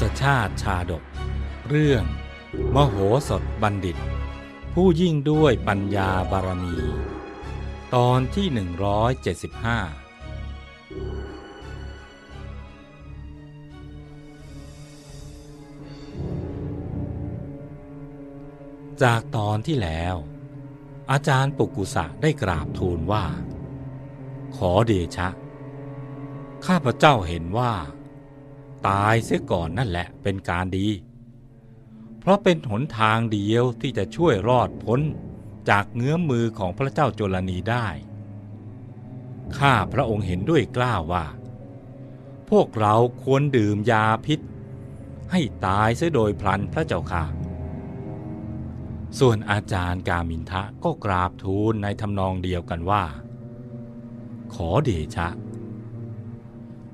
ศชาติชาดก เรื่อง มโหสถบัณฑิต ผู้ยิ่งด้วยปัญญาบารมี ตอนที่ 175 จากตอนที่แล้ว อาจารย์ปุกุสะได้กราบทูลว่า ขอเดชะ ข้าพระเจ้าเห็นว่า ตายเสียก่อนนั่นแหละเป็นการดี เพราะเป็นหนทางเดียวที่จะช่วยรอดพ้นจากเงื้อมมือของพระเจ้าจุลนีได้ ข้าพระองค์เห็นด้วยกล้าวว่า พวกเราควรดื่มยาพิษ ให้ตายเสียโดยพลันพระเจ้าค่ะ ส่วนอาจารย์กามินทะก็กราบทูลในทำนองเดียวกันว่า ขอเดชะ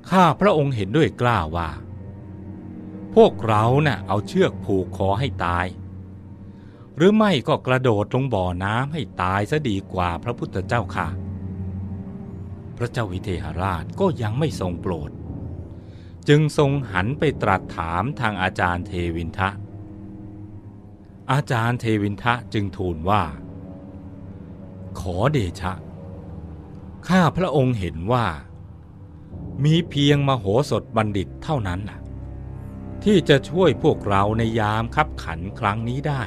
ข้าพระองค์เห็นด้วยกล้าวว่า พวกเราเนะ่ะเอาเชือกผูกคอให้ตาย หรือไม่ก็กระโดดลงบ่อน้ำให้ตายซะดีกว่าพระพุทธเจ้าค่ะ พระเจ้าวิเทหราชก็ยังไม่ทรงโปรด จึงทรงหันไปตรัสถามทางอาจารย์เทวินทะ อาจารย์เทวินทะจึงทูลว่า ขอเดชะ ข้าพระองค์เห็นว่า มีเพียงมโหสถบัณฑิตเท่านั้นน่ะ ที่จะช่วยพวกเราในยามคับขันครั้งนี้ได้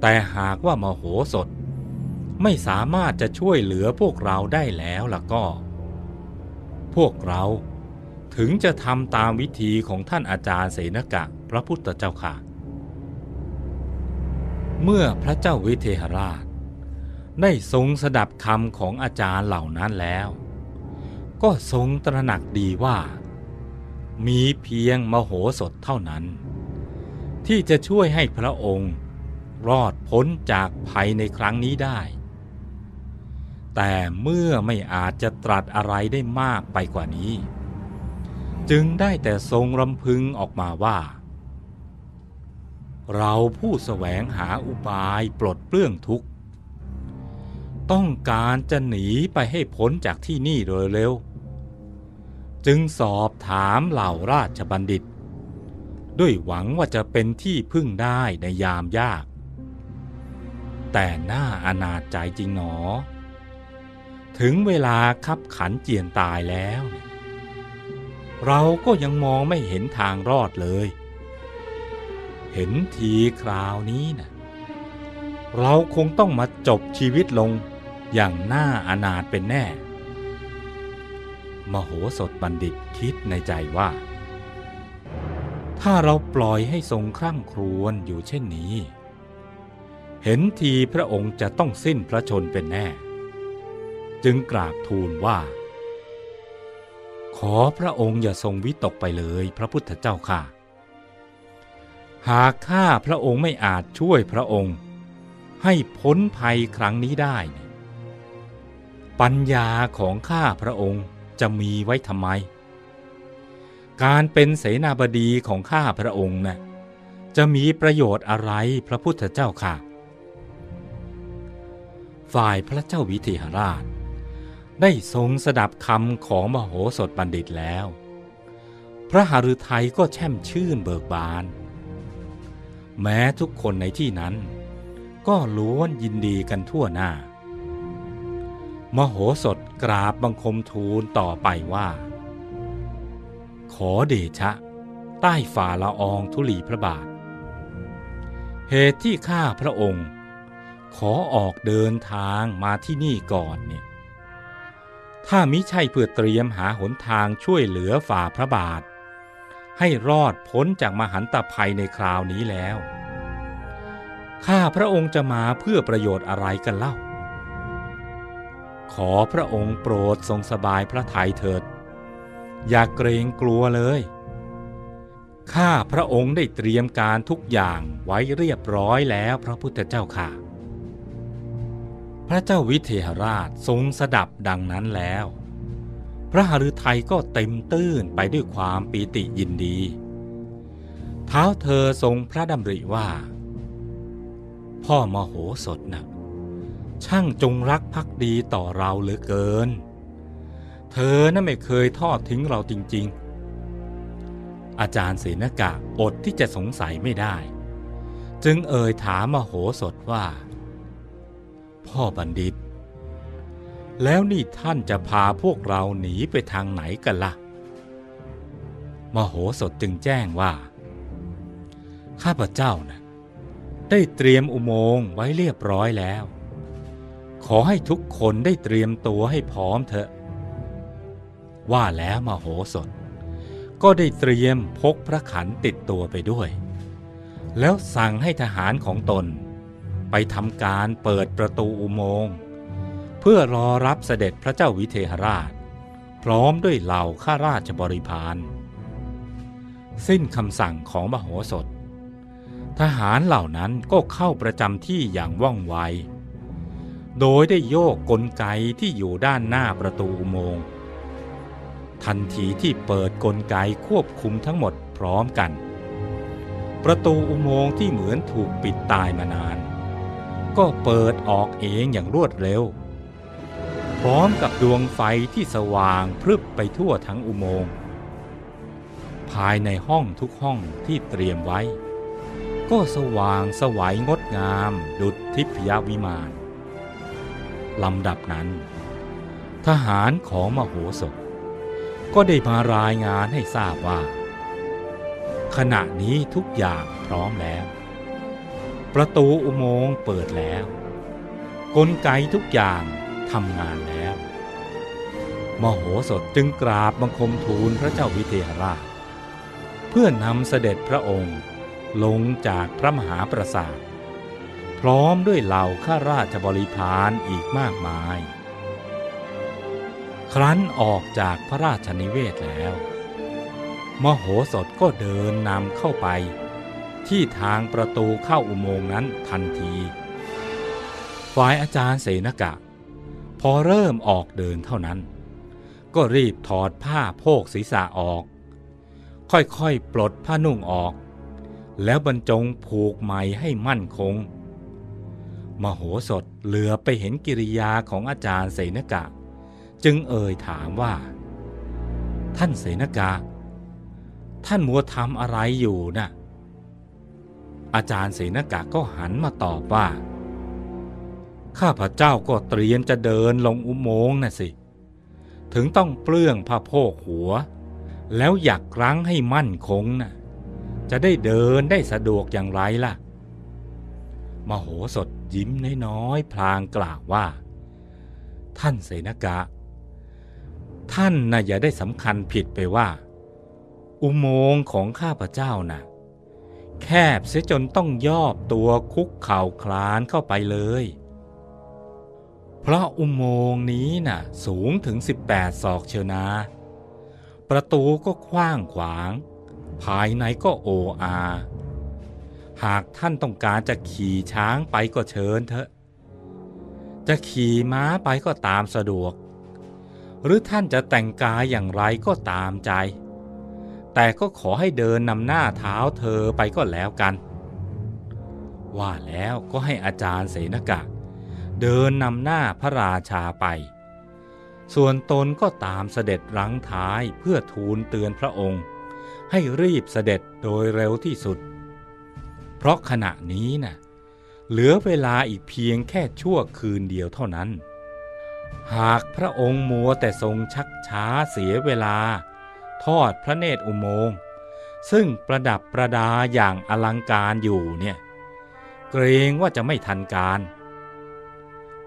แต่หากว่ามโหสถ ไม่สามารถจะช่วยเหลือพวกเราได้แล้วล่ะก็ พวกเราถึงจะทำตามวิธีของท่านอาจารย์เสนกะพระพุทธเจ้าค่ะ เมื่อพระเจ้าวิเทหราช ได้ทรงสดับคำของอาจารย์เหล่านั้นแล้ว ก็ทรงตระหนักดีว่า มีเพียงมโหสถเท่านั้น ที่จะช่วยให้พระองค์รอดพ้นจากภัยในครั้งนี้ได้ แต่เมื่อไม่อาจจะตรัสอะไรได้มากไปกว่านี้ จึงได้แต่ทรงรำพึงออกมาว่า เราผู้แสวงหาอุบายปลดเปลื้องทุกข์ ต้องการจะหนีไปให้พ้นจากที่นี่โดยเร็ว จึงสอบถามเหล่าราชบัณฑิต ด้วยหวังว่าจะเป็นที่พึ่งได้ในยามยาก แต่หน่าอนาจใจจริงหนอ ถึงเวลาคับขันเจียนตายแล้ว เราก็ยังมองไม่เห็นทางรอดเลย เห็นทีคราวนี้นะเราคงต้องมาจบชีวิตลงอย่างน่าอนาถเป็นแน่ มโหสถบัณฑิตคิดในใจว่า ถ้าเราปล่อยให้ทรงคร่ำครวญอยู่เช่นนี้ เห็นทีพระองค์จะต้องสิ้นพระชนเป็นแน่ จึงกราบทูลว่า ขอพระองค์อย่าทรงวิตกไปเลยพระพุทธเจ้าค่ะ หากข้าพระองค์ไม่อาจช่วยพระองค์ ให้พ้นภัยครั้งนี้ได้ ปัญญาของข้าพระองค์ จะมีไว้ทำไม การเป็นเสนาบดีของข้าพระองค์นะ่ะจะมีประโยชน์อะไรพระพุทธเจ้าค่ะ ฝ่ายพระเจ้าวิเทหราช ได้ทรงสดับคำของมโหสถบัณฑิตแล้ว พระหฤทัยก็แช่มชื่นเบิกบาน แม้ทุกคนในที่นั้น ก็ล้วนยินดีกันทั่วหน้า มโหสถ กราบบังคมทูลต่อไปว่า ขอเดชะ ใต้ฝ่าละอองธุลีพระบาท เหตุที่ข้าพระองค์ ขอออกเดินทางมาที่นี่ก่อนเนี่ยถ้ามิใช่เพื่อเตรียมหาหนทางช่วยเหลือฝ่าพระบาท ให้รอดพ้นจากมหันตภัยในคราวนี้แล้ว ข้าพระองค์จะมาเพื่อประโยชน์อะไรกันเล่า อพระองค์โปรดทรงสบายพระทัยเถิด อย่าเกรงกลัวเลย ข้าพระองค์ได้เตรียมการทุกอย่างไว้เรียบร้อยแล้วพระพุทธเจ้าค่ะ พระเจ้าวิเทหราชทรงสดับดังนั้นแล้ว พระหฤทัยก็เต็มตื้นไปด้วยความปีติยินดี เท้าเธอทรงพระดำริว่า พ่อมโหสถนะ่ะ ช่างจงรักภักดีต่อเราเหลือเกิน เธอน่ะไม่เคยทอดทิ้งเราจริง ๆ อาจารย์เสนกะอดที่จะสงสัยไม่ได้ จึงเอ่ยถามมโหสถว่า พ่อบัณฑิต แล้วนี่ท่านจะพาพวกเราหนีไปทางไหนกันละ่ะ มโหสถจึงแจ้งว่าข้าพเจ้านะ่ะได้เตรียมอุโมงค์ไว้เรียบร้อยแล้ว ขอให้ทุกคนได้เตรียมตัวให้พร้อมเถอะ ว่าแล้วมโหสถ ก็ได้เตรียมพกพระขันติดตัวไปด้วย แล้วสั่งให้ทหารของตน ไปทำการเปิดประตูอุโมงค์ เพื่อรอรับเสด็จพระเจ้าวิเทหราช พร้อมด้วยเหล่าข้าราชบริพารสิ้นคำสั่งของมโหสถ ทหารเหล่านั้นก็เข้าประจำที่อย่างว่องไว โดยได้โยกกลไกที่อยู่ด้านหน้าประตูอุโมงค์ทันทีที่เปิดกลไกควบคุมทั้งหมดพร้อมกัน ประตูอุโมงค์ที่เหมือนถูกปิดตายมานาน ก็เปิดออกเองอย่างรวดเร็ว พร้อมกับดวงไฟที่สว่างพรึบไปทั่วทั้งอุโมงค์ภายในห้องทุกห้องที่เตรียมไว้ ก็สว่างสวัยงดงามดุจทิพยวิมาน ลำดับนั้น ทหารของมโหสถ ก็ได้มารายงานให้ทราบว่า ขณะนี้ทุกอย่างพร้อมแล้ว ประตูอุโมงค์เปิดแล้ว กลไกทุกอย่างทำงานแล้ว มโหสถจึงกราบบังคมทูลพระเจ้าวิเทหราช เพื่อนำเสด็จพระองค์ลงจากพระมหาปราสาท พร้อมด้วยเหล่าข้าราชบริพารอีกมากมาย ครั้นออกจากพระราชนิเวศแล้ว มโหสถก็เดินนำเข้าไป ที่ทางประตูเข้าอุโมงค์นั้นทันที ฝ่ายอาจารย์เสนกะ พอเริ่มออกเดินเท่านั้น ก็รีบถอดผ้าโพกศีรษะออก ค่อยๆ ปลดผ้านุ่งออก แล้วบรรจงผูกไหมให้มั่นคง มโหสถเหลือไปเห็นกิริยาของอาจารย์เสนกะ จึงเอ่ยถามว่า ท่านเสนกะ ท่านมัวทำอะไรอยู่นะ่ะอาจารย์เสนกะก็หันมาตอบว่า ข้าพระเจ้าก็เตรียมจะเดินลงอุโมงค์น่ะสิ ถึงต้องเปลื้องผ้าโพกหัว แล้วอยากรั้งให้มั่นคงนะ่ะ จะได้เดินได้สะดวกอย่างไรล่ะ มโหสถ ยิ้มน้อยๆพลางกล่าวว่า ท่านเสนกะ ท่านน่ะอย่าได้สำคัญผิดไปว่า อุโมงค์ของข้าพเจ้าน่ะ แคบเสียจนต้องย่อตัวคุกเข่าคลานเข้าไปเลย เพราะอุโมงค์นี้น่ะ สูงถึง 18 ศอกเชียวนาประตูก็กว้างขวาง ภายในก็โออา หากท่านต้องการจะขี่ช้างไปก็เชิญเถอะ จะขี่ม้าไปก็ตามสะดวก หรือท่านจะแต่งกายอย่างไรก็ตามใจ แต่ก็ขอให้เดินนำหน้าเท้าเธอไปก็แล้วกัน ว่าแล้วก็ให้อาจารย์เสนกะ เดินนำหน้าพระราชาไป ส่วนตนก็ตามเสด็จรังท้ายเพื่อทูลเตือนพระองค์ ให้รีบเสด็จโดยเร็วที่สุด เพราะขณะนี้น่ะเหลือเวลาอีกเพียงแค่ชั่วคืนเดียวเท่านั้น หากพระองค์มัวแต่ทรงชักช้าเสียเวลา ทอดพระเนตรอุโมงค์ซึ่งประดับประดาอย่างอลังการอยู่เนี่ย เกรงว่าจะไม่ทันการ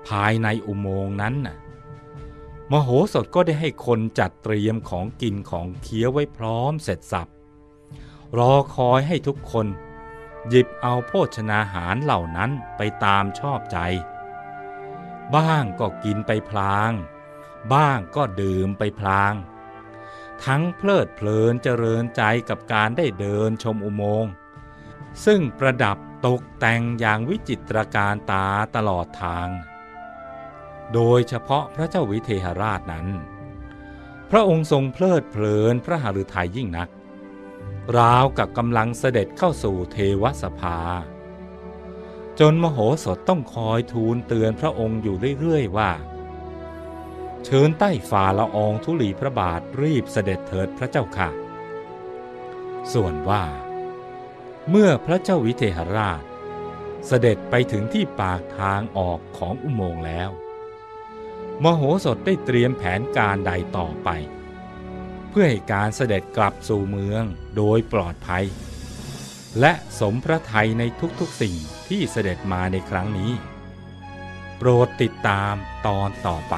ภายในอุโมงค์นั้นน่ะมโหสถก็ได้ให้คนจัดเตรียมของกินของเคี้ยวไว้พร้อมเสร็จสับ รอคอยให้ทุกคน หยิบเอาโภชนาหารเหล่านั้นไปตามชอบใจ บ้างก็กินไปพลาง บ้างก็ดื่มไปพลาง ทั้งเพลิดเพลินเจริญใจกับการได้เดินชมอุโมงค์ ซึ่งประดับตกแต่งอย่างวิจิตรการตาตลอดทาง โดยเฉพาะพระเจ้าวิเทหราชนั้น พระองค์ทรงเพลิดเพลินพระหฤทัยยิ่งนัก ราวกับกำลังเสด็จเข้าสู่เทวสภา จนมโหสถต้องคอยทูลเตือนพระองค์อยู่เรื่อยๆว่า เชิญใต้ฝ่าละอองธุลีพระบาทรีบเสด็จเถิดพระเจ้าค่ะ ส่วนว่า เมื่อพระเจ้าวิเทหราช เสด็จไปถึงที่ปากทางออกของอุโมงค์แล้ว มโหสถได้เตรียมแผนการใดต่อไป เพื่อให้การเสด็จกลับสู่เมืองโดยปลอดภัย และสมพระทัยในทุกๆสิ่งที่เสด็จมาในครั้งนี้ โปรดติดตามตอนต่อไป